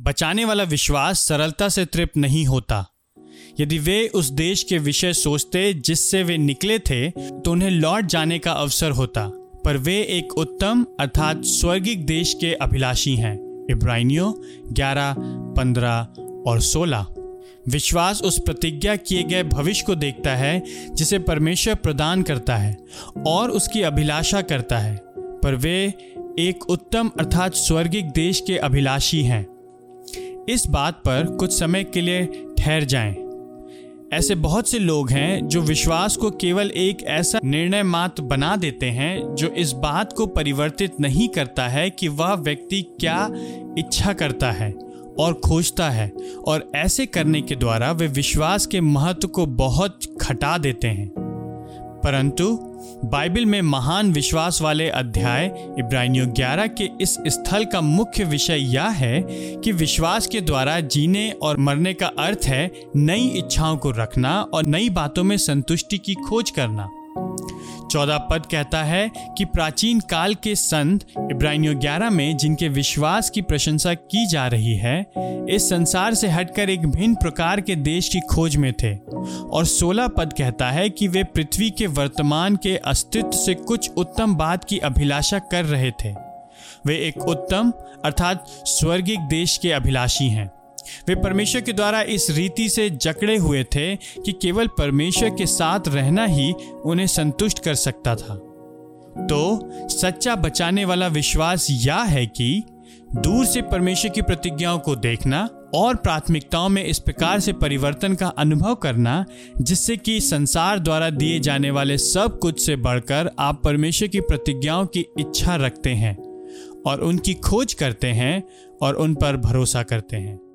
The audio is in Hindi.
बचाने वाला विश्वास सरलता से तृप्त नहीं होता। यदि वे उस देश के विषय सोचते जिससे वे निकले थे तो उन्हें लौट जाने का अवसर होता। पर वे एक उत्तम अर्थात स्वर्गिक देश के अभिलाषी हैं। इब्रानियों ग्यारह, पंद्रह और सोलह। विश्वास उस प्रतिज्ञा किए गए भविष्य को देखता है, जिसे परमेश्वर प्रदान करता है और उसकी अभिलाषा करता है। पर वे एक उत्तम अर्थात स्वर्गिक देश के अभिलाषी हैं। इस बात पर कुछ समय के लिए ठहर जाएँ। ऐसे बहुत से लोग हैं जो विश्वास को केवल एक ऐसा निर्णय मात्र बना देते हैं, जो इस बात को परिवर्तित नहीं करता है कि वह व्यक्ति क्या इच्छा करता है और खोजता है और ऐसे करने के द्वारा वे विश्वास के महत्व को बहुत घटा देते हैं परंतु बाइबल में महान विश्वास वाले अध्याय इब्रानियों 11 के इस स्थल का मुख्य विषय यह है कि विश्वास के द्वारा जीने और मरने का अर्थ है नई इच्छाओं को रखना और नई बातों में संतुष्टि की खोज करना। चौदह पद कहता है कि प्राचीन काल के संत इब्रानियों ग्यारह में, जिनके विश्वास की प्रशंसा की जा रही है, इस संसार से हटकर एक भिन्न प्रकार के देश की खोज में थे। और सोलह पद कहता है कि वे पृथ्वी के वर्तमान के अस्तित्व से कुछ उत्तम बात की अभिलाषा कर रहे थे। वे एक उत्तम, अर्थात स्वर्गिक देश के अभिलाषी हैं। वे परमेश्वर के द्वारा इस रीति से जकड़े हुए थे कि केवल परमेश्वर के साथ रहना ही उन्हें संतुष्ट कर सकता था। तो सच्चा बचाने वाला विश्वास यह है कि दूर से परमेश्वर की प्रतिज्ञाओं को देखना और प्राथमिकताओं में इस प्रकार से परिवर्तन का अनुभव करना, जिससे कि संसार द्वारा दिए जाने वाले सब कुछ से बढ़कर आप परमेश्वर की प्रतिज्ञाओं की इच्छा रखते हैं और उनकी खोज करते हैं और उन पर भरोसा करते हैं।